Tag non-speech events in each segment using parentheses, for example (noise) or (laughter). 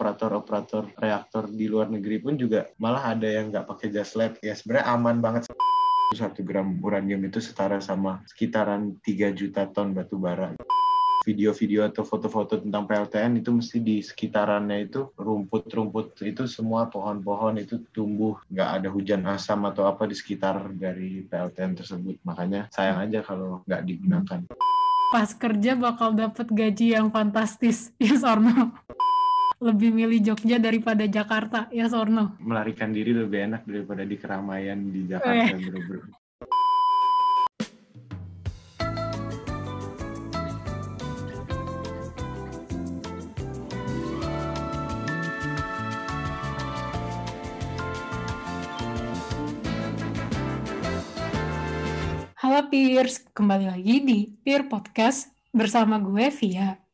operator-operator reaktor di luar negeri pun juga malah ada yang nggak pakai jas lab. Ya sebenarnya aman banget. Satu gram uranium itu setara sama sekitaran 3 juta ton batu bara. Video-video atau foto-foto tentang PLTN itu mesti di sekitarannya itu rumput-rumput itu semua pohon-pohon itu tumbuh. Nggak ada hujan asam atau apa di sekitar dari PLTN tersebut. Makanya sayang aja kalau nggak digunakan. Pas kerja bakal dapat gaji yang fantastis yes Sorno lebih milih Jogja daripada Jakarta ya yes Sorno melarikan diri lebih enak daripada di keramaian di Jakarta eh. bro-bro Halo Peers, kembali lagi di Peer Podcast bersama gue Via.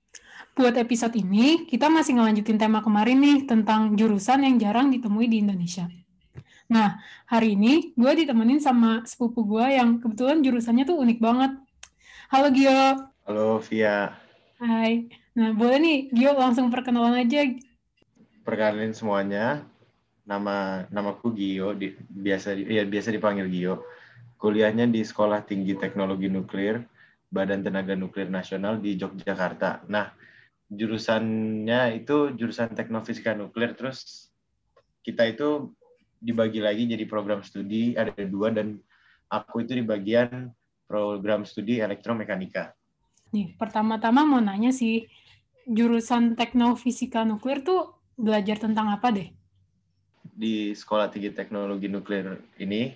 Buat episode ini, kita masih ngelanjutin tema kemarin nih tentang jurusan yang jarang ditemui di Indonesia. Nah, hari ini gue ditemenin sama sepupu gue yang kebetulan jurusannya tuh unik banget. Halo Gio. Halo Via. Hai. Nah, boleh nih Gio langsung perkenalan aja. Perkenalin semuanya. Nama namaku Gio, di, biasa ya biasa dipanggil Gio kuliahnya di Sekolah Tinggi Teknologi Nuklir Badan Tenaga Nuklir Nasional di Yogyakarta. Nah, jurusannya itu jurusan Teknofisika Nuklir. Terus kita itu dibagi lagi jadi program studi ada dua dan aku itu di bagian program studi elektromekanika. Nih, pertama-tama mau nanya sih, jurusan Teknofisika Nuklir tuh belajar tentang apa deh? Di Sekolah Tinggi Teknologi Nuklir ini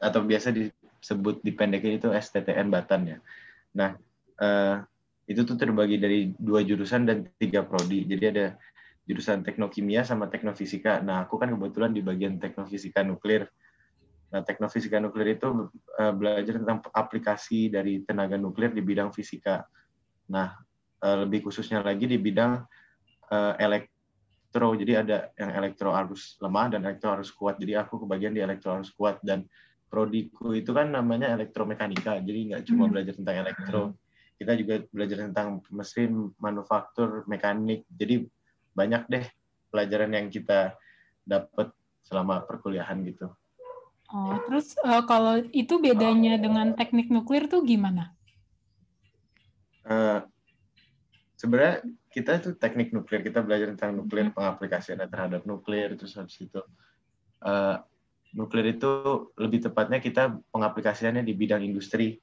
atau biasa disebut dipendekin itu STTN Batan ya. Nah, uh, itu tuh terbagi dari dua jurusan dan tiga prodi. Jadi ada jurusan teknokimia sama teknofisika. Nah, aku kan kebetulan di bagian teknofisika nuklir. Nah, teknofisika nuklir itu uh, belajar tentang aplikasi dari tenaga nuklir di bidang fisika. Nah, uh, lebih khususnya lagi di bidang uh, elektro. Jadi ada yang elektro arus lemah dan elektro arus kuat. Jadi aku kebagian di elektro arus kuat dan prodiku itu kan namanya elektromekanika. Jadi nggak cuma hmm. belajar tentang elektro, kita juga belajar tentang mesin, manufaktur, mekanik. Jadi banyak deh pelajaran yang kita dapat selama perkuliahan gitu. Oh, terus uh, kalau itu bedanya dengan teknik nuklir tuh gimana? Uh, sebenarnya kita itu teknik nuklir kita belajar tentang nuklir hmm. pengaplikasian terhadap nuklir terus habis itu uh, nuklir itu lebih tepatnya kita pengaplikasiannya di bidang industri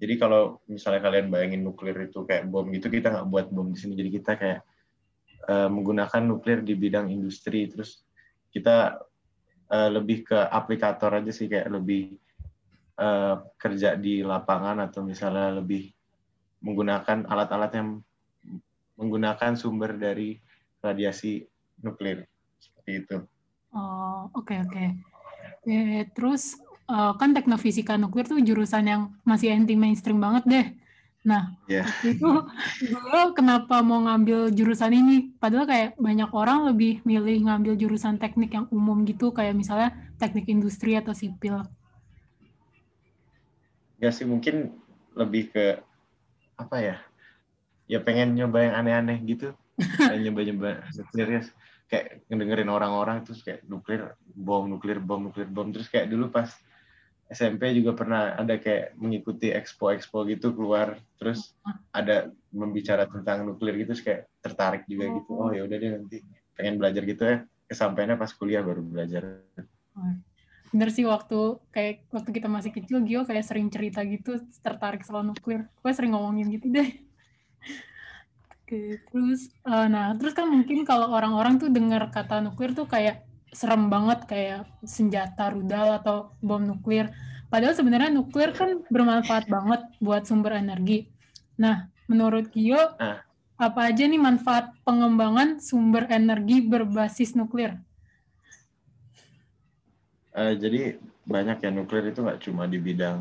jadi kalau misalnya kalian bayangin nuklir itu kayak bom gitu kita nggak buat bom di sini jadi kita kayak uh, menggunakan nuklir di bidang industri terus kita uh, lebih ke aplikator aja sih kayak lebih uh, kerja di lapangan atau misalnya lebih menggunakan alat-alat yang menggunakan sumber dari radiasi nuklir seperti itu. Oh, oke okay, oke. Okay. Terus uh, kan teknofisika nuklir tuh jurusan yang masih anti mainstream banget deh. Nah, yeah. itu dulu kenapa mau ngambil jurusan ini? Padahal kayak banyak orang lebih milih ngambil jurusan teknik yang umum gitu, kayak misalnya teknik industri atau sipil. Ya sih, mungkin lebih ke apa ya? ya pengen nyoba yang aneh-aneh gitu pengen (laughs) nyoba-nyoba serius kayak ngedengerin orang-orang terus kayak nuklir bom nuklir bom nuklir bom terus kayak dulu pas SMP juga pernah ada kayak mengikuti expo-expo gitu keluar terus ada membicara tentang nuklir gitu terus kayak tertarik juga gitu. Oh ya udah deh nanti pengen belajar gitu ya. Kesampaiannya pas kuliah baru belajar. Bener sih waktu kayak waktu kita masih kecil Gio kayak sering cerita gitu tertarik soal nuklir. Gue sering ngomongin gitu deh. Oke, terus uh, nah terus kan mungkin kalau orang-orang tuh dengar kata nuklir tuh kayak serem banget kayak senjata rudal atau bom nuklir. Padahal sebenarnya nuklir kan bermanfaat banget buat sumber energi. Nah, menurut Gio, uh. apa aja nih manfaat pengembangan sumber energi berbasis nuklir? Uh, jadi banyak ya nuklir itu nggak cuma di bidang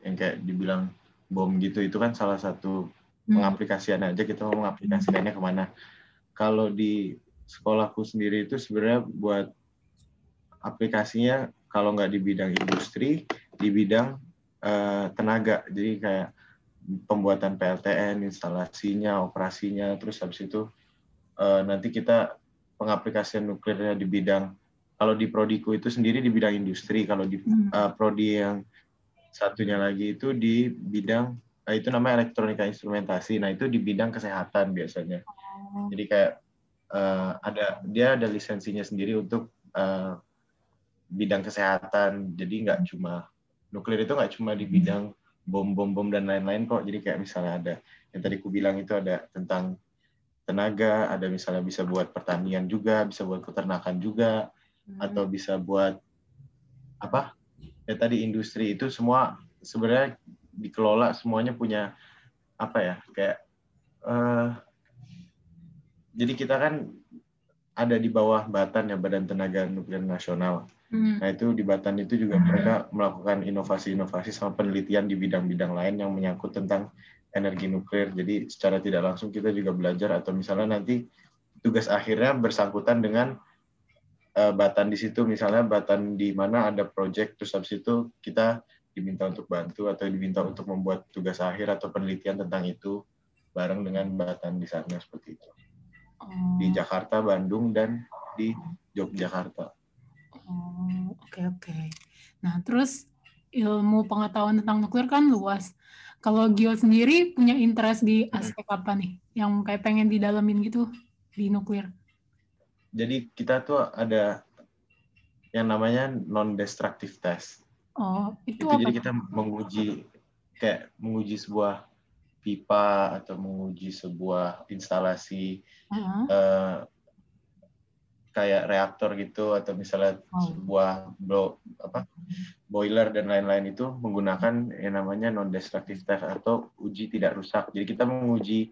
yang kayak dibilang bom gitu, itu kan salah satu hmm. pengaplikasian aja kita mau mengaplikasikannya ke mana kalau di sekolahku sendiri itu sebenarnya buat aplikasinya kalau nggak di bidang industri di bidang uh, tenaga jadi kayak pembuatan PLTN instalasinya operasinya terus habis itu uh, nanti kita pengaplikasian nuklirnya di bidang kalau di prodiku itu sendiri di bidang industri, kalau di uh, prodi yang satunya lagi itu di bidang uh, itu namanya elektronika instrumentasi. Nah, itu di bidang kesehatan biasanya. Oh. Jadi kayak uh, ada dia ada lisensinya sendiri untuk uh, bidang kesehatan. Jadi nggak cuma nuklir itu nggak cuma di bidang bom bom bom dan lain-lain kok. Jadi kayak misalnya ada yang tadi ku bilang itu ada tentang tenaga, ada misalnya bisa buat pertanian juga, bisa buat peternakan juga, Hmm. atau bisa buat apa? Ya tadi industri itu semua sebenarnya dikelola semuanya punya apa ya? Kayak eh, jadi kita kan ada di bawah Batan ya Badan Tenaga Nuklir Nasional. Hmm. Nah itu di Batan itu juga mereka melakukan inovasi-inovasi sama penelitian di bidang-bidang lain yang menyangkut tentang energi nuklir. Jadi secara tidak langsung kita juga belajar atau misalnya nanti tugas akhirnya bersangkutan dengan eh, Batan di situ. Misalnya Batan di mana ada project terus habis itu kita diminta untuk bantu atau diminta untuk membuat tugas akhir atau penelitian tentang itu bareng dengan Batan di sana seperti itu. Oh. Di Jakarta, Bandung dan di Yogyakarta. Oh, oke oke. Nah, terus ilmu pengetahuan tentang nuklir kan luas. Kalau Gio sendiri punya interest di aspek apa nih? Yang kayak pengen didalamin gitu di nuklir? Jadi kita tuh ada yang namanya non-destructive test. Oh, itu, Itu apa? jadi kita menguji kayak menguji sebuah pipa atau menguji sebuah instalasi Heeh. eh, kayak reaktor gitu atau misalnya Oh. sebuah blow, apa boiler dan lain-lain itu menggunakan yang namanya non-destructive test atau uji tidak rusak. Jadi kita menguji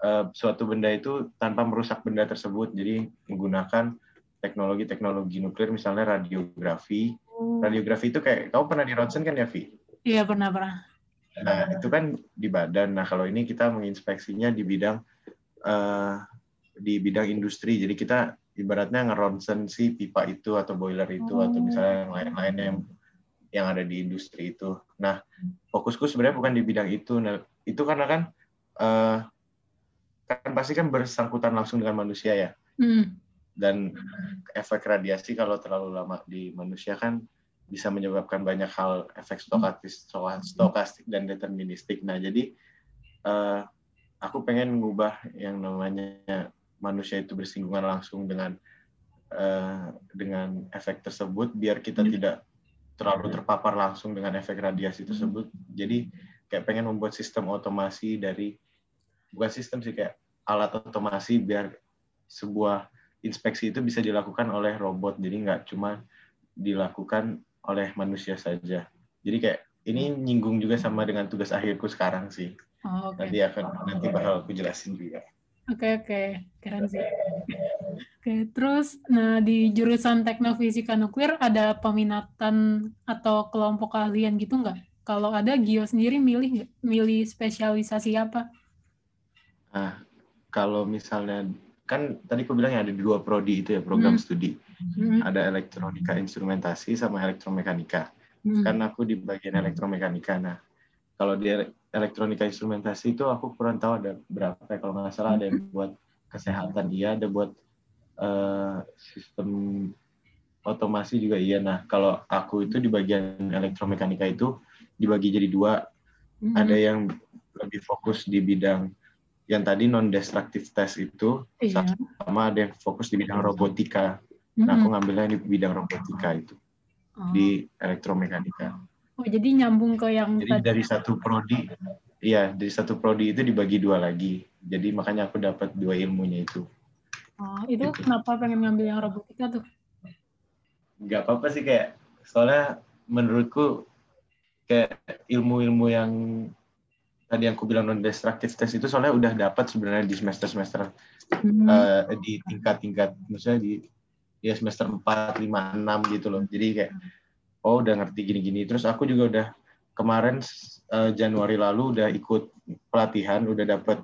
eh, suatu benda itu tanpa merusak benda tersebut. Jadi menggunakan teknologi-teknologi nuklir misalnya radiografi. Oh, Radiografi itu kayak kamu pernah di ronsen kan ya, Vi? Iya pernah pernah. Nah, itu kan di badan. Nah, kalau ini kita menginspeksinya di bidang eh, di bidang industri. Jadi kita ibaratnya ngeronsen si pipa itu atau boiler itu atau Oh. misalnya yang lain-lainnya yang yang ada di industri itu. Nah, fokusku sebenarnya bukan di bidang itu. Nah, itu karena kan eh, kan pasti kan bersangkutan langsung dengan manusia ya. Hmm. Dan efek radiasi kalau terlalu lama di manusia kan bisa menyebabkan banyak hal efek stokastis, stokastik dan deterministik. Nah, jadi eh, aku pengen mengubah yang namanya manusia itu bersinggungan langsung dengan eh, dengan efek tersebut, biar kita Hmm. tidak terlalu terpapar langsung dengan efek radiasi tersebut. Jadi kayak pengen membuat sistem otomasi dari bukan sistem sih kayak alat otomasi biar sebuah inspeksi itu bisa dilakukan oleh robot. Jadi nggak cuma dilakukan oleh manusia saja. Jadi kayak ini nyinggung juga sama dengan tugas akhirku sekarang sih. Oh, oke. Nanti akan nanti bakal aku jelasin juga. Oke oke, keren sih. Oke, terus nah di jurusan teknofisika nuklir ada peminatan atau kelompok keahlian gitu nggak? Kalau ada, Gio sendiri milih? Milih spesialisasi apa? Nah, kalau misalnya kan tadi aku bilang ya ada dua prodi itu ya program Hmm. studi. Hmm, Ada elektronika instrumentasi sama elektromekanika. hmm, Kan aku di bagian elektromekanika. Nah, kalau di ele- elektronika instrumentasi itu aku kurang tahu ada berapa ya. Kalau nggak salah ada yang buat kesehatan iya, ada buat eh, sistem otomasi juga iya. Nah, kalau aku itu di bagian elektromekanika itu dibagi jadi dua. hmm, Ada yang lebih fokus di bidang yang tadi non destructive test itu iya. sama ada yang fokus di bidang robotika. Hmm, Nah, aku ngambilnya di bidang robotika itu oh. di elektromekanika. Oh, jadi nyambung ke yang Jadi tadi. dari satu prodi, iya dari satu prodi itu dibagi dua lagi. Jadi makanya aku dapat dua ilmunya itu. Oh, itu gitu. kenapa pengen ngambil yang robotika tuh? Gak apa-apa sih kayak soalnya menurutku kayak ilmu-ilmu yang tadi yang aku bilang non destructive test itu soalnya udah dapat sebenarnya di semester semester Hmm, di tingkat-tingkat maksudnya di ya semester 4, 5, 6 gitu loh. Jadi kayak oh udah ngerti gini-gini. Terus aku juga udah kemarin eh, Januari lalu udah ikut pelatihan, udah dapat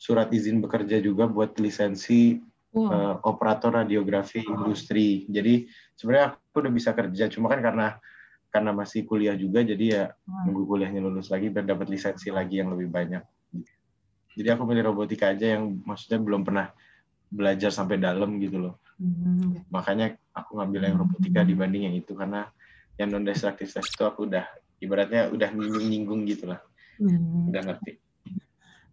surat izin bekerja juga buat lisensi wow. eh, operator radiografi industri. Jadi sebenarnya aku udah bisa kerja, cuma kan karena karena masih kuliah juga, jadi ya Wah. nunggu kuliahnya lulus lagi biar dapat lisensi lagi yang lebih banyak. Jadi aku milih robotika aja yang maksudnya belum pernah belajar sampai dalam gitu loh. Hmm. Makanya aku ngambil yang robotika dibanding yang itu karena yang non destructive test itu aku udah ibaratnya udah nyinggung-nyinggung gitu lah. Hmm. Udah ngerti.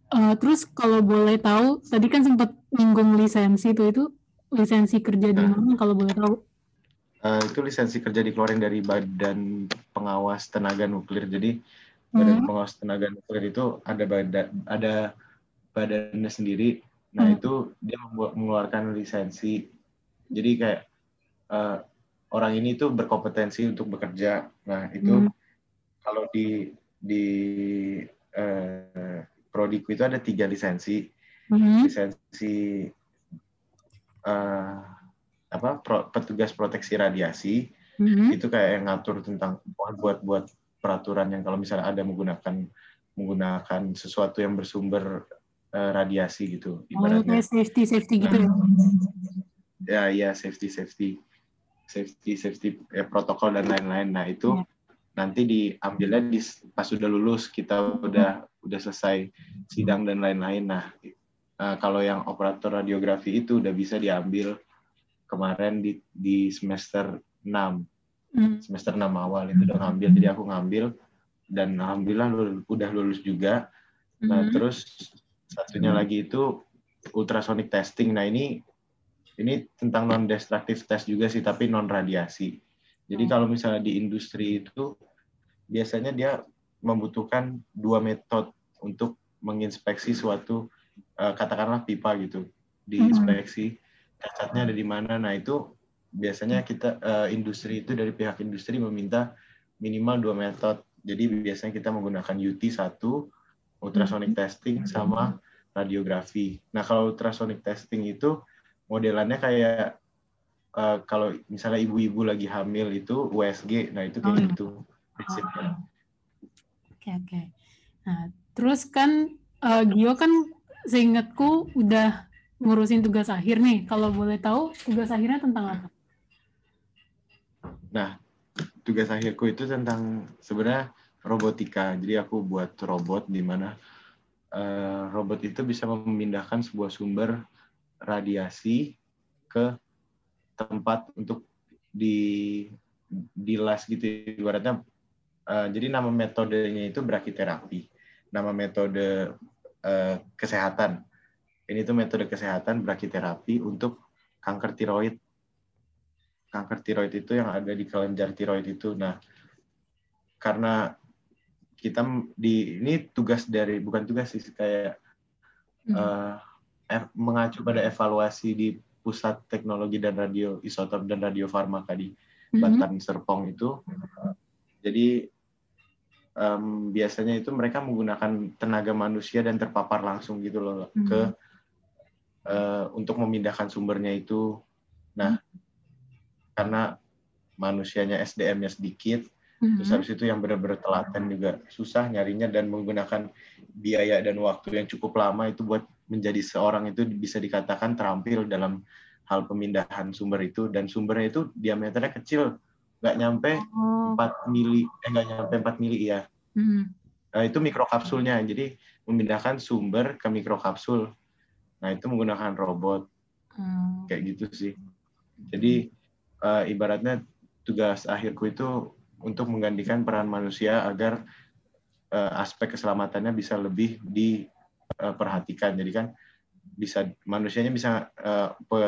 Uh, terus kalau boleh tahu, tadi kan sempat nyinggung lisensi itu, itu lisensi kerja di mana kalau boleh tahu? Uh, itu lisensi kerja dikeluarin dari Badan Pengawas Tenaga Nuklir. Jadi Badan hmm. Pengawas Tenaga Nuklir itu ada badan ada badannya sendiri. Nah hmm. itu dia mengeluarkan lisensi. Jadi kayak uh, orang ini tuh berkompetensi untuk bekerja. Nah itu hmm. kalau di di uh, prodiku itu ada tiga lisensi. Hmm. Lisensi uh, apa pro, petugas proteksi radiasi hmm. itu kayak yang ngatur tentang buat buat peraturan yang kalau misalnya ada menggunakan menggunakan sesuatu yang bersumber uh, radiasi gitu oh, ibaratnya oh, safety safety gitu ya ya ya safety safety safety safety ya, protokol dan lain-lain nah itu ya. nanti diambilnya di pas sudah lulus kita udah udah selesai sidang dan lain-lain nah uh, kalau yang operator radiografi itu udah bisa diambil kemarin di di semester 6 hmm. semester 6 awal itu udah ngambil jadi aku ngambil dan alhamdulillah lulus, udah lulus juga nah hmm. terus satunya hmm. lagi itu ultrasonic testing nah ini ini tentang non destructive test juga sih tapi non radiasi jadi hmm. kalau misalnya di industri itu biasanya dia membutuhkan dua metode untuk menginspeksi suatu uh, katakanlah pipa gitu diinspeksi hmm. cacatnya ada di mana nah itu biasanya kita uh, industri itu dari pihak industri meminta minimal dua metode. Jadi biasanya kita menggunakan UT satu, ultrasonic hmm. testing sama radiografi. Nah kalau ultrasonic testing itu modelannya kayak uh, kalau misalnya ibu-ibu lagi hamil itu USG, nah itu kayak oh, iya. gitu prinsipnya. Oke okay, oke. Okay. Nah terus kan uh, Gio kan seingatku udah ngurusin tugas akhir nih. Kalau boleh tahu tugas akhirnya tentang apa? Nah, tugas akhirku itu tentang sebenarnya robotika. Jadi aku buat robot di mana uh, robot itu bisa memindahkan sebuah sumber radiasi ke tempat untuk di di las gitu ibaratnya uh, jadi nama metodenya itu brakiterapi nama metode uh, kesehatan ini tuh metode kesehatan brakiterapi untuk kanker tiroid kanker tiroid itu yang ada di kelenjar tiroid itu. Nah, karena kita di ini tugas dari bukan tugas sih kayak hmm. uh, mengacu pada evaluasi di pusat teknologi dan radio isotop dan radio farmaka di hmm. Batan Serpong itu. Jadi um, biasanya itu mereka menggunakan tenaga manusia dan terpapar langsung gitu loh hmm. ke uh, untuk memindahkan sumbernya itu. Nah, hmm karena manusianya SDM-nya sedikit, mm-hmm. terus habis itu yang benar-benar telaten juga susah nyarinya dan menggunakan biaya dan waktu yang cukup lama itu buat menjadi seorang itu bisa dikatakan terampil dalam hal pemindahan sumber itu dan sumbernya itu diameternya kecil, nggak nyampe oh. 4 mili, eh nggak nyampe 4 mili ya. Mm-hmm. Nah, itu mikrokapsulnya, jadi memindahkan sumber ke mikrokapsul. Nah itu menggunakan robot, mm. kayak gitu sih. Jadi uh, ibaratnya tugas akhirku itu untuk menggantikan peran manusia agar uh, aspek keselamatannya bisa lebih diperhatikan. Jadi kan bisa manusianya bisa uh, pe,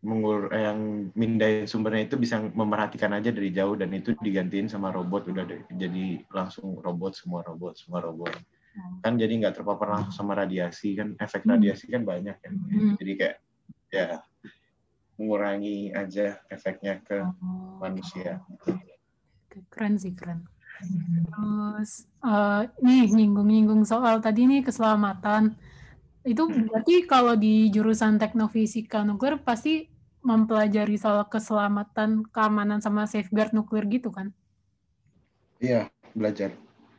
mengur yang mindahin sumbernya itu bisa memerhatikan aja dari jauh dan itu digantiin sama robot udah deh, jadi langsung robot semua robot semua robot hmm. kan jadi nggak terpapar langsung sama radiasi kan efek hmm. radiasi kan banyak kan hmm. jadi kayak ya mengurangi aja efeknya ke oh. manusia. Keren sih keren. Terus uh, nih nyinggung-nyinggung soal tadi nih keselamatan. Itu berarti kalau di jurusan teknofisika nuklir pasti mempelajari soal keselamatan, keamanan sama safeguard nuklir gitu kan? Iya, belajar.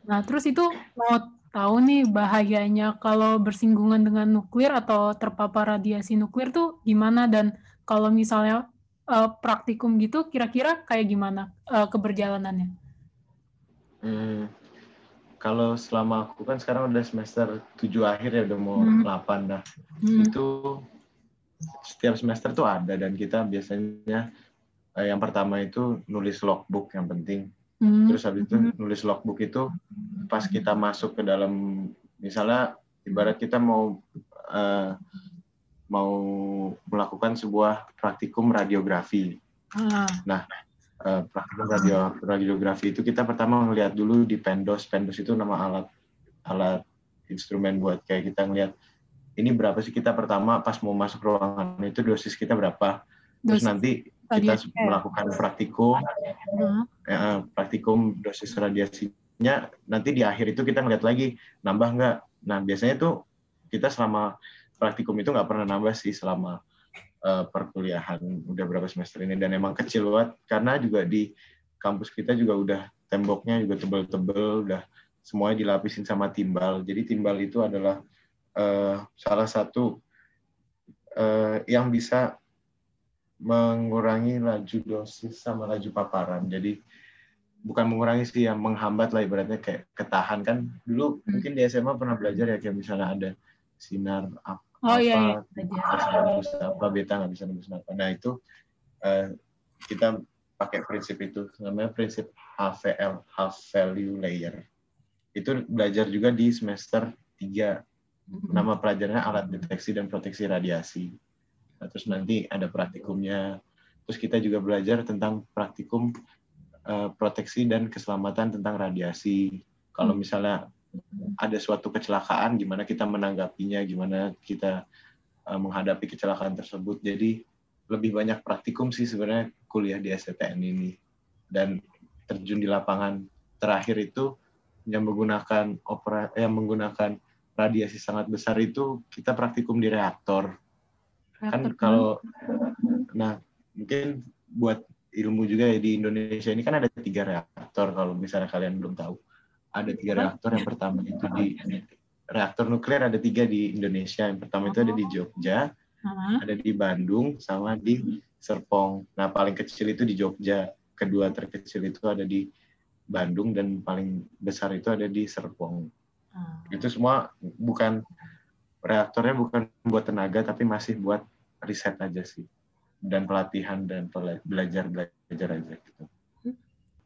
Nah, terus itu mau tahu nih bahayanya kalau bersinggungan dengan nuklir atau terpapar radiasi nuklir tuh gimana dan kalau misalnya uh, praktikum gitu, kira-kira kayak gimana uh, keberjalanannya? Hmm, kalau selama aku kan sekarang udah semester 7 akhir ya, udah mau hmm. 8 dah. Hmm. Itu setiap semester tuh ada dan kita biasanya uh, yang pertama itu nulis logbook yang penting. Hmm. Terus habis itu hmm. nulis logbook itu pas kita masuk ke dalam misalnya ibarat kita mau uh, mau melakukan sebuah praktikum radiografi. Hmm. Nah, uh, praktikum radio radiografi itu kita pertama ngelihat dulu di Pendos. Pendos itu nama alat alat instrumen buat kayak kita ngelihat ini berapa sih kita pertama pas mau masuk ruangan itu dosis kita berapa terus nanti kita melakukan praktikum uh. ya, praktikum dosis radiasinya nanti di akhir itu kita ngeliat lagi nambah nggak nah biasanya tuh kita selama praktikum itu nggak pernah nambah sih selama uh, perkuliahan udah berapa semester ini dan emang kecil banget karena juga di kampus kita juga udah temboknya juga tebel-tebel udah semuanya dilapisin sama timbal jadi timbal itu adalah uh, salah satu uh, yang bisa mengurangi laju dosis sama laju paparan. Jadi bukan mengurangi sih yang menghambat lah ibaratnya kayak ketahan kan dulu hmm. mungkin di SMA pernah belajar ya kayak misalnya ada sinar apa, oh, iya, iya. nembus apa beta nggak bisa nembus apa nah itu uh, kita pakai prinsip itu namanya prinsip HVL half value layer itu belajar juga di semester 3 Mm-hmm. Nama pelajarannya alat deteksi dan proteksi radiasi. Nah, terus nanti ada praktikumnya. Terus kita juga belajar tentang praktikum uh, proteksi dan keselamatan tentang radiasi. Kalau mm-hmm. misalnya ada suatu kecelakaan, gimana kita menanggapinya, gimana kita uh, menghadapi kecelakaan tersebut. Jadi lebih banyak praktikum sih sebenarnya kuliah di STTN ini. Dan terjun di lapangan terakhir itu yang menggunakan opera, yang menggunakan radiasi sangat besar itu kita praktikum di reaktor. Kan reaktor kan kalau nah mungkin buat ilmu juga ya di Indonesia ini kan ada tiga reaktor kalau misalnya kalian belum tahu. Ada tiga reaktor yang pertama itu di reaktor nuklir ada tiga di Indonesia. Yang pertama itu ada di Jogja, ada di Bandung, sama di Serpong. Nah paling kecil itu di Jogja, kedua terkecil itu ada di Bandung dan paling besar itu ada di Serpong. Hmm. Itu semua bukan reaktornya bukan buat tenaga tapi masih buat riset aja sih dan pelatihan dan belajar belajar aja gitu.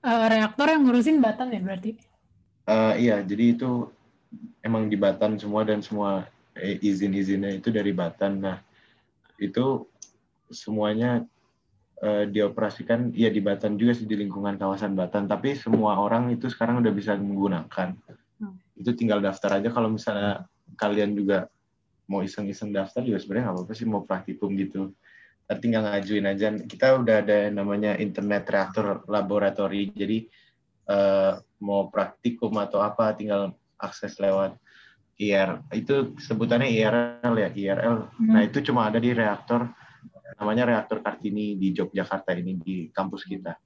Uh, reaktor yang ngurusin Batan ya berarti? Uh, iya, jadi itu emang di Batan semua dan semua eh, izin-izinnya itu dari Batan. Nah, itu semuanya uh, dioperasikan ya di Batan juga sih di lingkungan kawasan Batan, tapi semua orang itu sekarang udah bisa menggunakan. Itu tinggal daftar aja. Kalau misalnya kalian juga mau iseng-iseng daftar juga sebenarnya nggak apa-apa sih mau praktikum gitu. Tinggal ngajuin aja. Kita udah ada namanya internet reaktor laboratori. Jadi uh, mau praktikum atau apa tinggal akses lewat IR itu sebutannya IRL ya IRL hmm. nah itu cuma ada di reaktor namanya reaktor Kartini di Yogyakarta ini di kampus kita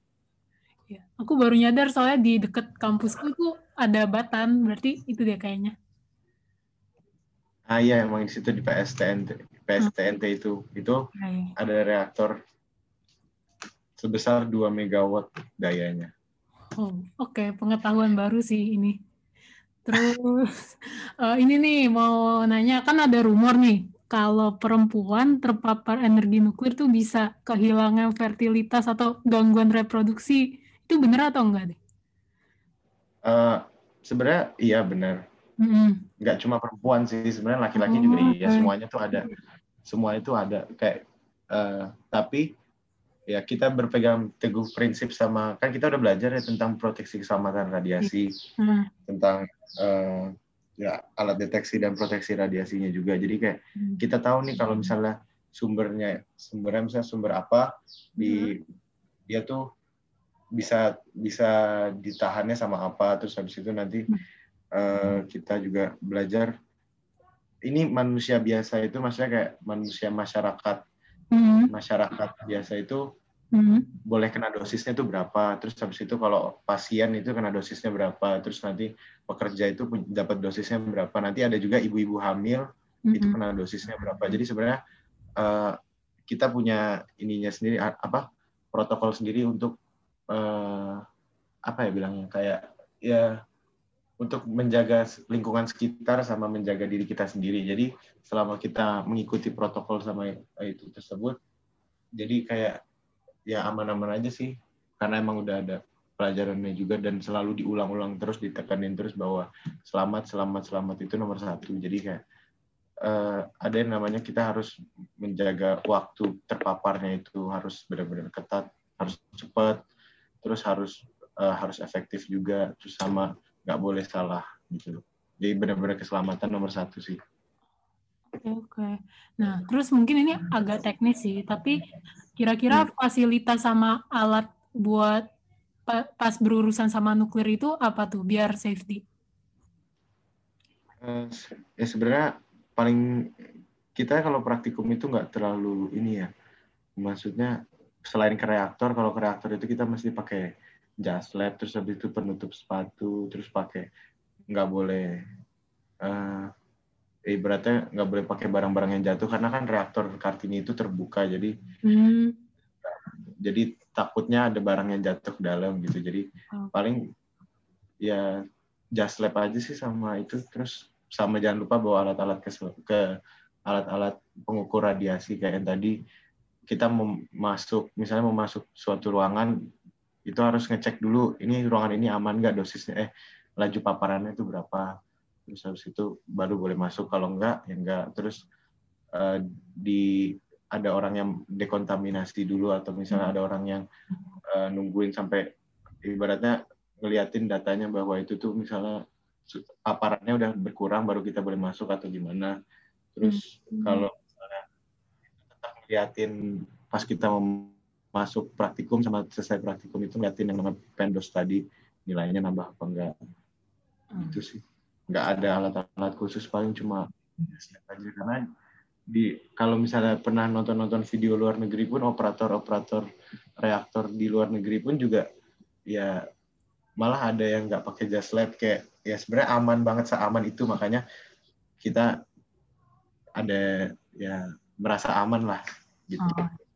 Ya, aku baru nyadar soalnya di deket kampusku itu ada batan, berarti itu dia kayaknya. Ah iya, emang di situ di PSTNT, PSTNT hmm. itu itu ada reaktor sebesar 2 megawatt dayanya. Oh, oke, okay. pengetahuan baru sih ini. Terus uh, (laughs) ini nih mau nanya kan ada rumor nih kalau perempuan terpapar energi nuklir tuh bisa kehilangan fertilitas atau gangguan reproduksi itu benar atau enggak deh? Uh, sebenarnya iya benar. Mm-hmm. Nggak cuma perempuan sih, sebenarnya laki-laki oh, juga iya. Semuanya tuh ada, semua itu ada. Kayak uh, tapi ya kita berpegang teguh prinsip sama kan kita udah belajar ya tentang proteksi keselamatan radiasi, mm. tentang uh, ya alat deteksi dan proteksi radiasinya juga. Jadi kayak mm. kita tahu nih kalau misalnya sumbernya sumbernya misalnya sumber apa di mm. dia tuh bisa bisa ditahannya sama apa terus habis itu nanti uh, kita juga belajar ini manusia biasa itu maksudnya kayak manusia masyarakat mm. masyarakat biasa itu mm. boleh kena dosisnya itu berapa terus habis itu kalau pasien itu kena dosisnya berapa terus nanti pekerja itu dapat dosisnya berapa nanti ada juga ibu-ibu hamil mm. itu kena dosisnya berapa jadi sebenarnya uh, kita punya ininya sendiri apa protokol sendiri untuk uh, apa ya bilangnya kayak ya untuk menjaga lingkungan sekitar sama menjaga diri kita sendiri. Jadi selama kita mengikuti protokol sama itu tersebut, jadi kayak ya aman-aman aja sih. Karena emang udah ada pelajarannya juga dan selalu diulang-ulang terus ditekanin terus bahwa selamat selamat selamat itu nomor satu. Jadi kayak uh, ada yang namanya kita harus menjaga waktu terpaparnya itu harus benar-benar ketat, harus cepat, terus harus uh, harus efektif juga terus sama nggak boleh salah gitu. Jadi benar-benar keselamatan nomor satu sih. Oke oke. Nah terus mungkin ini agak teknis sih tapi kira-kira hmm. fasilitas sama alat buat pas berurusan sama nuklir itu apa tuh biar safety? Uh, ya sebenarnya paling kita kalau praktikum itu nggak terlalu ini ya. Maksudnya selain ke reaktor kalau ke reaktor itu kita mesti pakai jas lab terus habis itu penutup sepatu terus pakai nggak boleh uh, ibaratnya nggak boleh pakai barang-barang yang jatuh karena kan reaktor kartini itu terbuka jadi hmm. jadi takutnya ada barang yang jatuh ke dalam gitu jadi oh. paling ya jas lab aja sih sama itu terus sama jangan lupa bawa alat-alat ke, ke alat-alat pengukur radiasi kayak yang tadi kita masuk misalnya mau masuk suatu ruangan itu harus ngecek dulu ini ruangan ini aman nggak dosisnya? Eh laju paparannya itu berapa? Terus habis itu baru boleh masuk kalau enggak ya enggak terus uh, di ada orang yang dekontaminasi dulu atau misalnya ada orang yang uh, nungguin sampai ibaratnya ngeliatin datanya bahwa itu tuh misalnya paparannya udah berkurang baru kita boleh masuk atau gimana. Terus hmm. kalau misalnya tetap ngeliatin pas kita mau masuk praktikum sama selesai praktikum itu ngeliatin yang namanya pendos tadi nilainya nambah apa enggak. Hmm. itu sih. Nggak ada alat-alat khusus paling cuma aja. Karena di kalau misalnya pernah nonton-nonton video luar negeri pun operator-operator reaktor di luar negeri pun juga ya malah ada yang nggak pakai jas lab. Kayak ya sebenarnya aman banget seaman itu. Makanya kita ada ya merasa aman lah gitu. Oh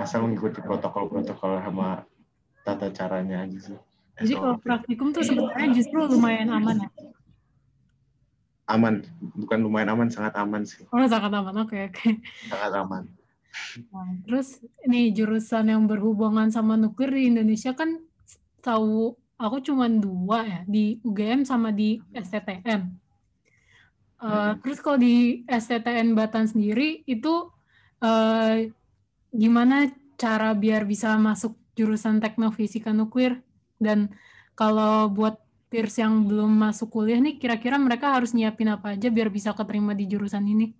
asal mengikuti protokol-protokol sama tata caranya gitu. Jadi kalau praktikum tuh sebenarnya justru lumayan aman ya? Aman, bukan lumayan aman, sangat aman sih. Oh sangat aman, oke okay, oke. Okay. Sangat aman. Nah, terus ini jurusan yang berhubungan sama nuklir di Indonesia kan tahu aku cuma dua ya di UGM sama di STTN. Uh, eh, hmm. Terus kalau di STTN Batan sendiri itu uh, gimana cara biar bisa masuk jurusan teknofisika nuklir dan kalau buat peers yang belum masuk kuliah nih kira-kira mereka harus nyiapin apa aja biar bisa keterima di jurusan ini?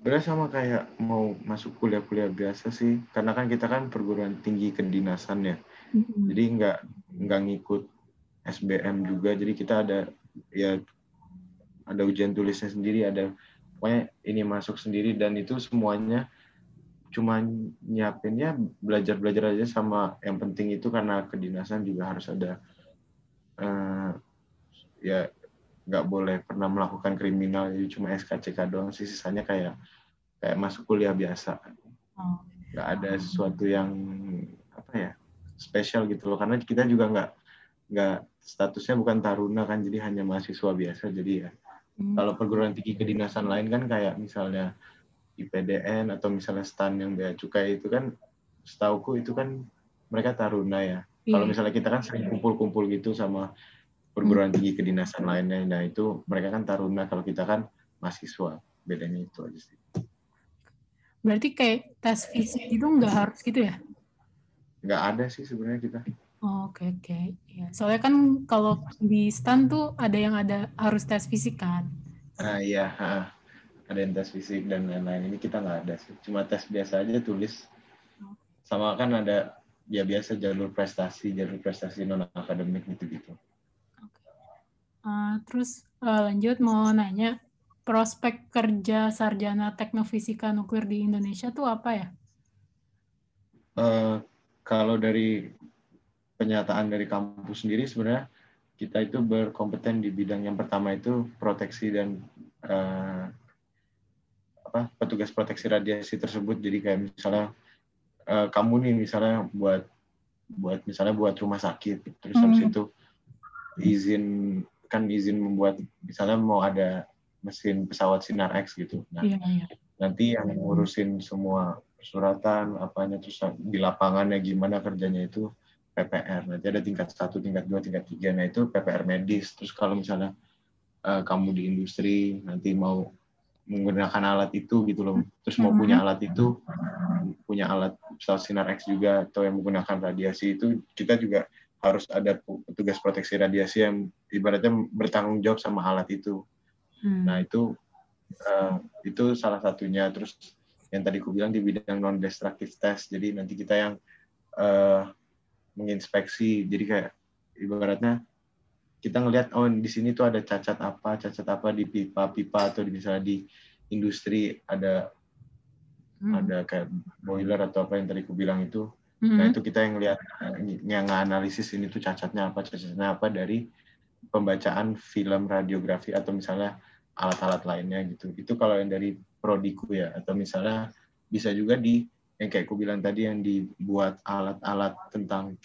Sebenarnya sama kayak mau masuk kuliah-kuliah biasa sih, karena kan kita kan perguruan tinggi kedinasan ya, mm-hmm. jadi nggak nggak ngikut SBM juga, jadi kita ada ya ada ujian tulisnya sendiri, ada pokoknya ini masuk sendiri dan itu semuanya cuma nyiapinnya belajar-belajar aja sama yang penting itu karena kedinasan juga harus ada uh, ya nggak boleh pernah melakukan kriminal jadi cuma SKCK doang sih. Sisanya kayak kayak masuk kuliah biasa. Oh. nggak ada sesuatu yang apa ya spesial gitu loh. Karena kita juga nggak nggak statusnya bukan taruna kan jadi hanya mahasiswa biasa. Jadi ya Hmm. Kalau perguruan tinggi kedinasan lain kan kayak misalnya IPDN atau misalnya STAN yang bea cukai itu kan setauku itu kan mereka taruna ya. Iya. Kalau misalnya kita kan sering kumpul-kumpul gitu sama perguruan hmm. tinggi kedinasan lainnya, nah itu mereka kan taruna. Kalau kita kan mahasiswa, bedanya itu aja sih. Berarti kayak tes fisik itu nggak harus gitu ya? Nggak ada sih sebenarnya kita. Oh, oke oke. Ya, soalnya kan kalau di stan tuh ada yang ada harus tes fisik kan. Ah iya, ada yang tes fisik dan lain-lain. Ini kita nggak ada sih. Cuma tes biasa aja tulis. Sama kan ada ya biasa jalur prestasi, jalur prestasi non akademik gitu-gitu. Uh, terus uh, lanjut mau nanya prospek kerja sarjana teknofisika nuklir di Indonesia tuh apa ya? Uh, kalau dari penyataan dari kampus sendiri sebenarnya kita itu berkompeten di bidang yang pertama itu proteksi dan uh, apa petugas proteksi radiasi tersebut jadi kayak misalnya uh, kamu nih misalnya buat buat misalnya buat rumah sakit terus hmm. habis itu izin kan izin membuat misalnya mau ada mesin pesawat sinar X gitu. Nah, Iya, iya. nanti yang ngurusin semua persuratan apanya terus di lapangannya gimana kerjanya itu PPR. Nanti ada tingkat satu, tingkat dua, tingkat tiga. Nah itu PPR medis. Terus kalau misalnya uh, kamu di industri nanti mau menggunakan alat itu gitu loh. Terus mau punya alat itu, punya alat pesawat sinar X juga atau yang menggunakan radiasi itu kita juga harus ada petugas proteksi radiasi yang ibaratnya bertanggung jawab sama alat itu. Hmm. Nah itu uh, itu salah satunya. Terus yang tadi aku bilang di bidang non destructive test. Jadi nanti kita yang uh, menginspeksi. Jadi kayak ibaratnya kita ngelihat oh di sini tuh ada cacat apa, cacat apa di pipa-pipa atau di misalnya di industri ada hmm. ada kayak boiler atau apa yang tadi aku bilang itu hmm Nah itu kita yang lihat yang analisis ini tuh cacatnya apa, cacatnya apa dari pembacaan film radiografi atau misalnya alat-alat lainnya gitu. Itu kalau yang dari prodiku ya atau misalnya bisa juga di yang kayak aku bilang tadi yang dibuat alat-alat tentang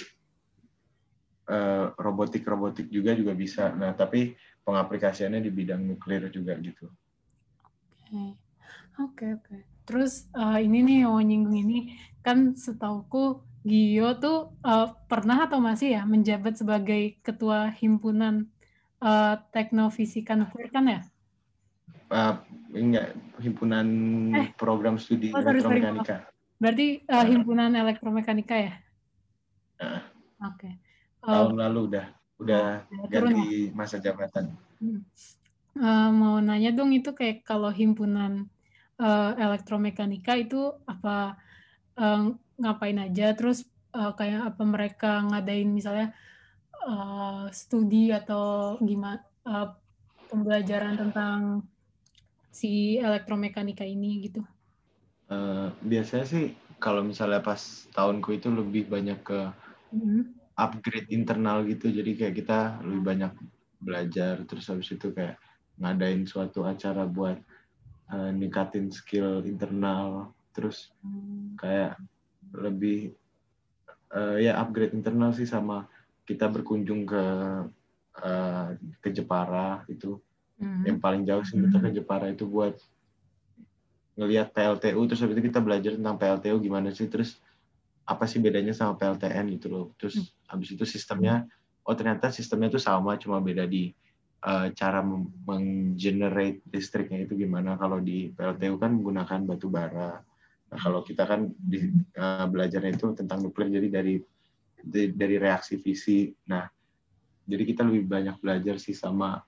uh, robotik-robotik juga juga bisa. Nah, tapi pengaplikasiannya di bidang nuklir juga gitu. Oke. Okay. Oke, okay, oke. Okay. Terus uh, ini nih yang nyinggung ini kan setauku Gio tuh uh, pernah atau masih ya menjabat sebagai ketua himpunan uh, teknofisika nuklir kan ya? Uh, enggak, himpunan eh, program studi oh, elektromekanika. Berarti uh, himpunan elektromekanika ya? Uh, Oke. Okay. Uh, tahun lalu udah udah oh, ganti ya? masa jabatan. Hmm. Uh, mau nanya dong itu kayak kalau himpunan uh, elektromekanika itu apa uh, ngapain aja terus uh, kayak apa mereka ngadain misalnya uh, studi atau gimana uh, pembelajaran tentang si elektromekanika ini gitu uh, biasanya sih kalau misalnya pas tahunku itu lebih banyak ke mm-hmm. upgrade internal gitu jadi kayak kita lebih banyak belajar terus habis itu kayak ngadain suatu acara buat uh, ningkatin skill internal terus hmm. kayak lebih uh, ya upgrade internal sih sama kita berkunjung ke uh, ke Jepara itu hmm. yang paling jauh sih kita ke hmm. Jepara itu buat ngelihat PLTU terus habis itu kita belajar tentang PLTU gimana sih terus apa sih bedanya sama PLTN gitu loh terus hmm. habis itu sistemnya oh ternyata sistemnya tuh sama cuma beda di uh, cara menggenerate listriknya itu gimana kalau di PLTU kan menggunakan batu bara. Nah, kalau kita kan di, uh, belajarnya itu tentang nuklir jadi dari di, dari reaksi fisi. Nah, jadi kita lebih banyak belajar sih sama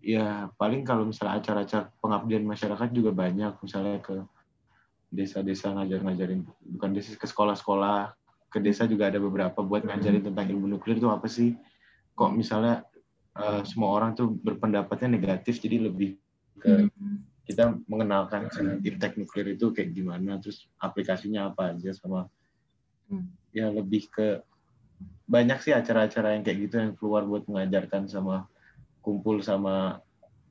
ya paling kalau misalnya acara-acara pengabdian masyarakat juga banyak. Misalnya ke desa-desa ngajar-ngajarin bukan desa ke sekolah-sekolah ke desa juga ada beberapa buat ngajarin tentang ilmu nuklir. Itu apa sih? Kok misalnya uh, semua orang tuh berpendapatnya negatif jadi lebih ke hmm. kita mengenalkan iptek nuklir itu kayak gimana terus aplikasinya apa aja sama hmm. ya lebih ke banyak sih acara-acara yang kayak gitu yang keluar buat mengajarkan sama kumpul sama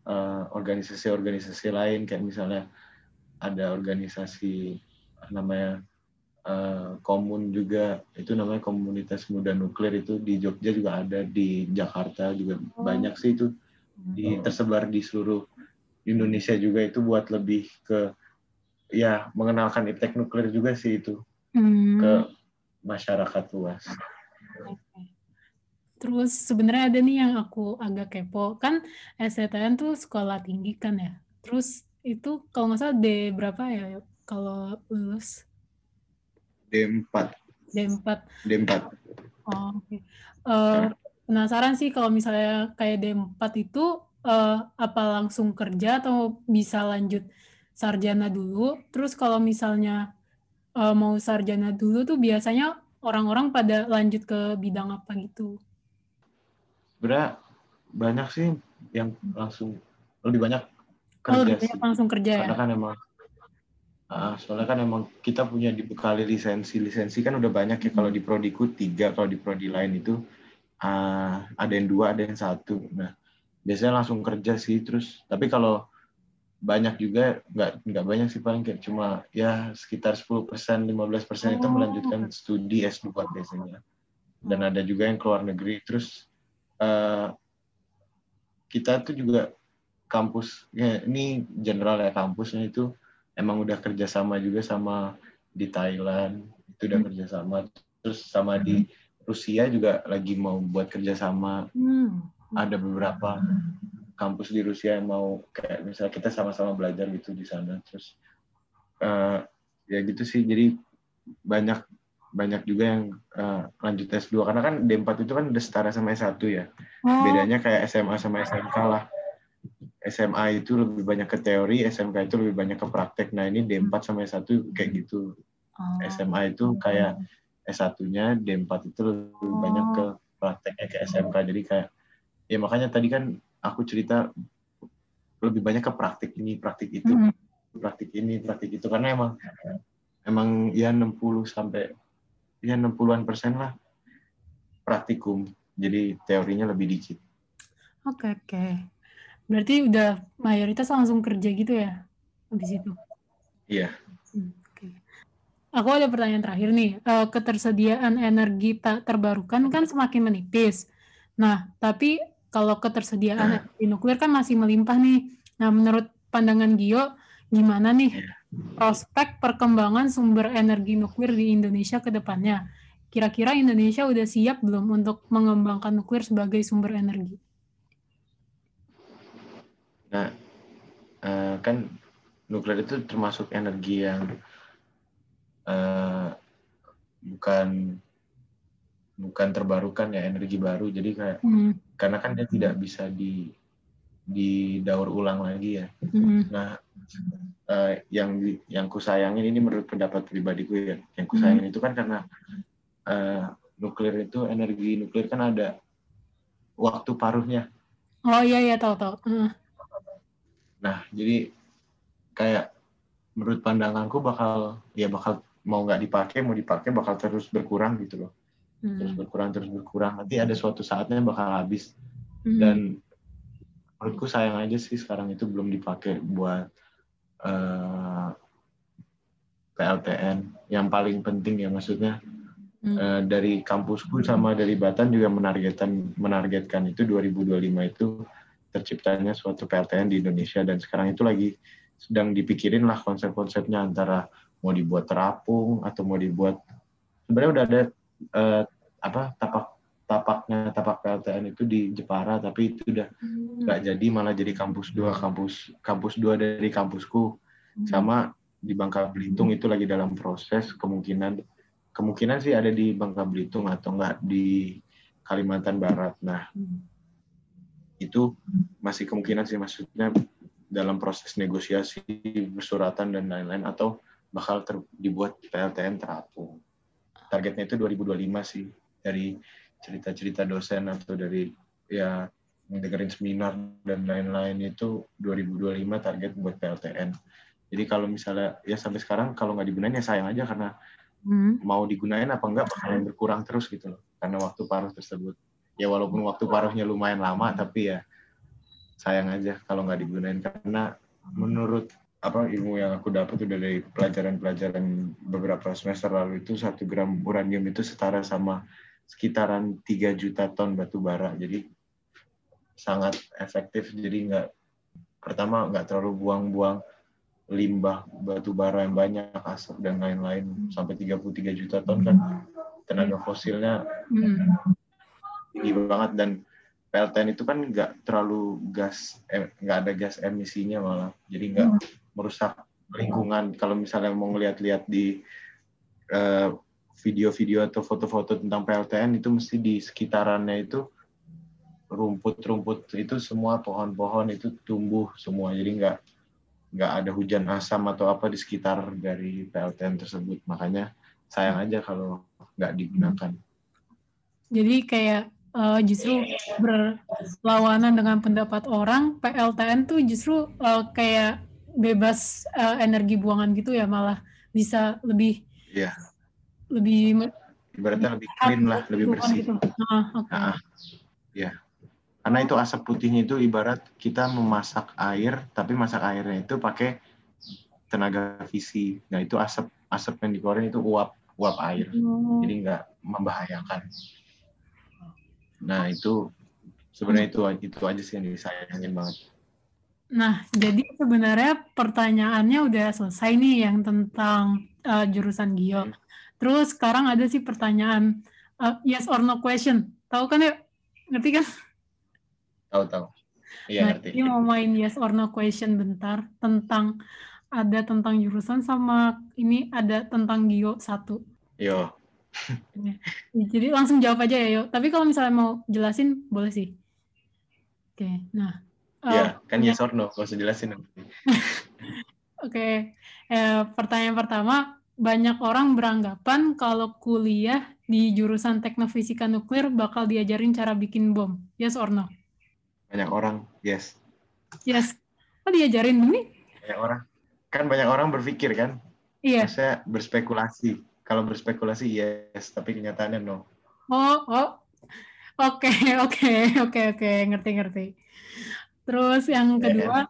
eh, organisasi-organisasi uh, lain kayak misalnya ada organisasi namanya Eh, komun juga itu namanya komunitas muda nuklir itu di Jogja juga ada di Jakarta juga oh. banyak sih itu di oh. tersebar di seluruh Indonesia juga itu buat lebih ke ya mengenalkan iptek nuklir juga sih itu hmm. ke masyarakat luas. Terus sebenarnya ada nih yang aku agak kepo kan STN tuh sekolah tinggi kan ya. Terus itu kalau nggak salah D berapa ya kalau lulus? D4. D4. D4. Oh, oke. Okay. Uh, eh, penasaran sih kalau misalnya kayak D4 itu uh, apa langsung kerja atau bisa lanjut sarjana dulu? Terus kalau misalnya uh, mau sarjana dulu tuh biasanya orang-orang pada lanjut ke bidang apa gitu? Sebenarnya banyak sih yang langsung lebih banyak kerja oh, sih. langsung kerja Karena ya? kan emang Uh, soalnya kan emang kita punya dibekali lisensi. Lisensi kan udah banyak ya. Kalau di prodiku tiga kalau di prodi lain itu uh, ada yang dua ada yang satu. Nah biasanya langsung kerja sih terus. Tapi kalau banyak juga nggak nggak banyak sih paling kayak cuma ya sekitar 10 persen 15 persen itu oh. melanjutkan studi S2 biasanya. Dan ada juga yang keluar negeri. Terus uh, kita tuh juga kampus ya ini general ya kampusnya itu emang udah kerjasama juga sama di Thailand itu udah hmm. kerjasama. Terus sama di Rusia juga lagi mau buat kerjasama. Hmm. ada beberapa kampus di Rusia yang mau kayak misalnya kita sama-sama belajar gitu di sana. Terus uh, ya gitu sih. Jadi banyak banyak juga yang uh, lanjut S2 karena kan D4 itu kan udah setara sama S1 ya. Oh. Bedanya kayak SMA sama SMK lah. SMA itu lebih banyak ke teori, SMK itu lebih banyak ke praktek. Nah, ini D4 sama S1 kayak gitu. Oh. SMA itu kayak S1-nya, D4 itu lebih oh. banyak ke prakteknya ke SMK. Jadi kayak ya makanya tadi kan aku cerita lebih banyak ke praktik ini, praktik itu, mm -hmm. praktik ini, praktik itu karena emang emang ya 60 sampai ya 60-an persen lah praktikum. Jadi teorinya lebih dikit. Oke, okay, oke. Okay. Berarti udah mayoritas langsung kerja gitu ya habis itu? Iya. Hmm, okay. Aku ada pertanyaan terakhir nih. Uh, ketersediaan energi tak terbarukan kan semakin menipis. Nah, tapi kalau ketersediaan nah. energi nuklir kan masih melimpah nih. Nah, menurut pandangan Gio, gimana nih yeah prospek perkembangan sumber energi nuklir di Indonesia ke depannya. Kira-kira Indonesia udah siap belum untuk mengembangkan nuklir sebagai sumber energi? Nah, uh, kan nuklir itu termasuk energi yang uh, bukan bukan terbarukan ya energi baru. Jadi kayak hmm. karena kan dia tidak bisa di didaur ulang lagi ya. Hmm. Nah, uh, yang yang ku sayangin ini menurut pendapat pribadiku ya yang ku sayangin hmm. itu kan karena uh, nuklir itu energi nuklir kan ada waktu paruhnya oh iya iya tahu tahu uh. nah jadi kayak menurut pandanganku bakal ya bakal mau nggak dipakai mau dipakai bakal terus berkurang gitu loh hmm. terus berkurang terus berkurang nanti ada suatu saatnya bakal habis hmm. dan menurutku sayang aja sih sekarang itu belum dipakai buat uh, eh, PLTN yang paling penting ya maksudnya hmm. uh, dari kampusku sama dari Batan juga menargetkan menargetkan itu 2025 itu terciptanya suatu PLTN di Indonesia dan sekarang itu lagi sedang dipikirin lah konsep-konsepnya antara mau dibuat terapung atau mau dibuat sebenarnya udah ada uh, apa tapak tapaknya tapak PLTN itu di Jepara tapi itu udah hmm. nggak hmm. jadi malah jadi kampus dua kampus kampus dua dari kampusku hmm. sama di Bangka Belitung itu lagi dalam proses kemungkinan kemungkinan sih ada di Bangka Belitung atau enggak di Kalimantan Barat nah hmm. itu masih kemungkinan sih maksudnya dalam proses negosiasi bersuratan dan lain-lain atau bakal ter, dibuat PLTN terapung targetnya itu 2025 sih dari cerita-cerita dosen atau dari ya dengerin seminar dan lain-lain itu 2025 target buat PLTN. Jadi kalau misalnya ya sampai sekarang kalau nggak digunain ya sayang aja karena hmm. mau digunain apa enggak bakalan berkurang terus gitu loh karena waktu paruh tersebut. Ya walaupun waktu paruhnya lumayan lama tapi ya sayang aja kalau nggak digunain karena menurut apa ilmu yang aku dapat udah dari pelajaran-pelajaran beberapa semester lalu itu satu gram uranium itu setara sama sekitaran 3 juta ton batu bara. Jadi sangat efektif. Jadi nggak pertama nggak terlalu buang-buang limbah batu bara yang banyak asap dan lain-lain. Sampai 33 juta ton kan tenaga fosilnya tinggi banget. Dan PLTN itu kan nggak terlalu gas eh, nggak ada gas emisinya malah. Jadi nggak merusak lingkungan. Kalau misalnya mau ngeliat-liat di uh, video-video atau foto-foto tentang PLTN itu mesti di sekitarannya itu rumput-rumput itu semua pohon-pohon itu tumbuh semua. Jadi nggak nggak ada hujan asam atau apa di sekitar dari PLTN tersebut. Makanya sayang aja kalau nggak digunakan. Jadi kayak uh, justru berlawanan dengan pendapat orang PLTN tuh justru uh, kayak bebas uh, energi buangan gitu ya malah bisa lebih yeah lebih ibaratnya lebih clean lah, lebih bersih. Gitu. Ah, okay. nah, ya. Karena itu asap putihnya itu ibarat kita memasak air, tapi masak airnya itu pakai tenaga visi. Nah itu asap asap yang dikeluarin itu uap uap air, oh. jadi nggak membahayakan. Nah itu sebenarnya itu itu aja sih yang disayangin banget Nah, jadi sebenarnya pertanyaannya udah selesai nih yang tentang uh, jurusan Gio. Hmm. Terus sekarang ada sih pertanyaan uh, yes or no question. Tahu kan ya? Ngerti kan? Tahu tahu. Iya nah, ngerti. Ini mau main yes or no question bentar tentang ada tentang jurusan sama ini ada tentang Gio satu. Yo. Jadi langsung jawab aja ya, yo. Tapi kalau misalnya mau jelasin boleh sih. Oke, nah Iya, kan yes or no, gak usah jelasin. (laughs) Oke, okay. eh, pertanyaan pertama, banyak orang beranggapan kalau kuliah di jurusan teknofisika nuklir bakal diajarin cara bikin bom. Yes or no? Banyak orang, yes. Yes. Oh diajarin ini? Banyak orang. Kan banyak orang berpikir kan? Iya. Saya berspekulasi. Kalau berspekulasi yes, tapi kenyataannya no. Oh, oh. Oke, okay, (laughs) oke, okay, oke, okay, oke, ngerti, ngerti. Terus yang kedua,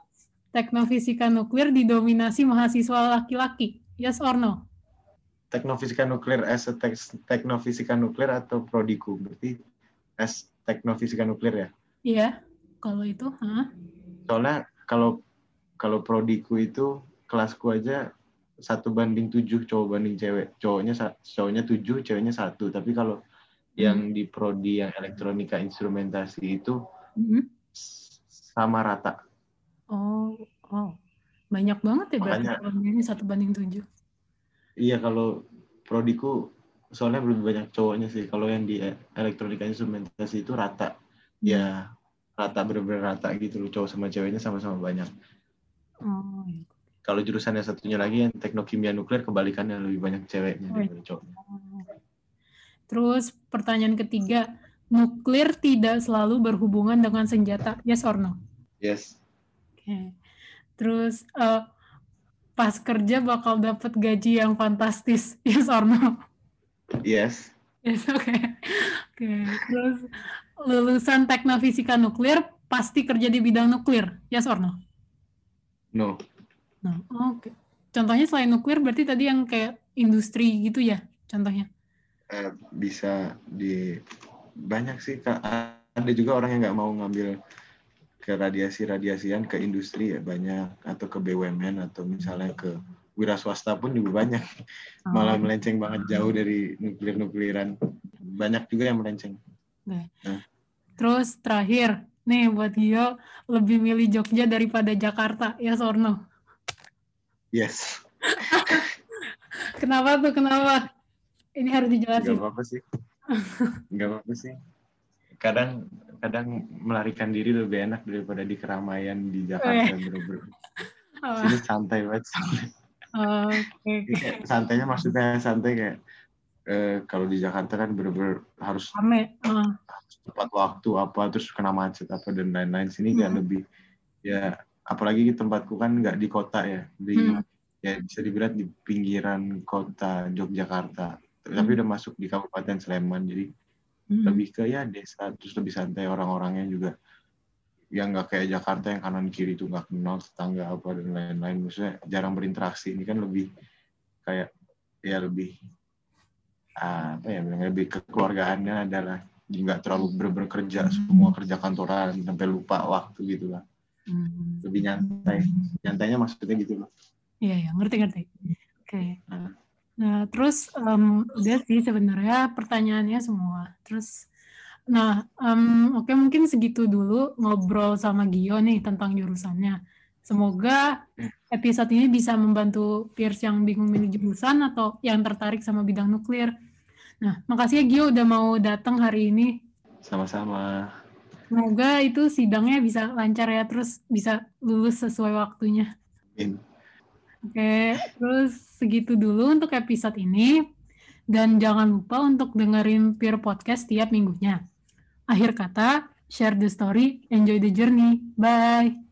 teknofisika nuklir didominasi mahasiswa laki-laki. Yes or no? Teknofisika nuklir as a teknofisika nuklir atau prodiku? Berarti as teknofisika nuklir ya? Iya, kalau itu, huh? Soalnya kalau kalau prodiku itu kelasku aja satu banding tujuh cowok banding cewek cowoknya cowoknya tujuh ceweknya satu tapi kalau hmm. yang di prodi yang elektronika instrumentasi itu hmm sama rata. Oh, oh. Banyak banget ya berarti kalau ini satu banding tujuh. Iya, kalau prodiku soalnya lebih banyak cowoknya sih. Kalau yang di elektronika instrumentasi itu rata. Hmm. Ya, rata bener-bener rata gitu loh. Cowok sama ceweknya sama-sama banyak. Oh, iya. Kalau jurusannya satunya lagi yang teknokimia nuklir kebalikannya lebih banyak ceweknya oh, daripada cowoknya. Terus pertanyaan ketiga, nuklir tidak selalu berhubungan dengan senjata. Yes or no? Yes. Oke. Okay. Terus uh, pas kerja bakal dapat gaji yang fantastis. (laughs) Yes or no? Yes. Yes, oke. Okay. Oke. Okay. Terus lulusan teknofisika nuklir pasti kerja di bidang nuklir. Yes or no? No. No. Oke. Okay. Contohnya selain nuklir berarti tadi yang kayak industri gitu ya contohnya? Uh, bisa di banyak sih kak. Ada juga orang yang nggak mau ngambil ke radiasi-radiasian ke industri ya banyak atau ke BUMN atau misalnya ke wira swasta pun juga banyak oh. malah melenceng banget jauh dari nuklir nukliran banyak juga yang melenceng. Nah. Terus terakhir nih buat Gio lebih milih Jogja daripada Jakarta ya Sorno? Yes. (laughs) kenapa tuh kenapa? Ini harus dijelasin. Gak apa-apa sih. Gak apa-apa sih. Kadang kadang melarikan diri lebih enak daripada di keramaian di Jakarta oh, bener-bener. (laughs) Oh. Sini santai banget. Oh, okay. Santainya maksudnya santai kayak eh, kalau di Jakarta kan bener-bener harus Rame. Uh. tepat waktu apa terus kena macet apa dan lain-lain sini hmm. kayak lebih ya apalagi tempatku kan nggak di kota ya di hmm. ya bisa dibilang di pinggiran kota Yogyakarta tapi hmm. udah masuk di Kabupaten Sleman jadi hmm. lebih ke ya desa terus lebih santai orang-orangnya juga yang nggak kayak Jakarta yang kanan kiri itu nggak kenal tetangga apa dan lain-lain maksudnya jarang berinteraksi ini kan lebih kayak ya lebih apa ya lebih kekeluargaannya adalah nggak terlalu ber bekerja hmm. semua kerja kantoran sampai lupa waktu gitu lah hmm. lebih nyantai nyantainya maksudnya gitu loh iya ya ngerti ngerti oke okay. nah. Nah, terus um, udah sih sebenarnya pertanyaannya semua. Terus, nah, um, oke okay, mungkin segitu dulu ngobrol sama Gio nih tentang jurusannya. Semoga episode ini bisa membantu peers yang bingung milih jurusan atau yang tertarik sama bidang nuklir. Nah, makasih ya Gio udah mau datang hari ini. Sama-sama. Semoga itu sidangnya bisa lancar ya, terus bisa lulus sesuai waktunya. Amin. Oke, terus segitu dulu untuk episode ini. Dan jangan lupa untuk dengerin Peer Podcast tiap minggunya. Akhir kata, share the story, enjoy the journey. Bye!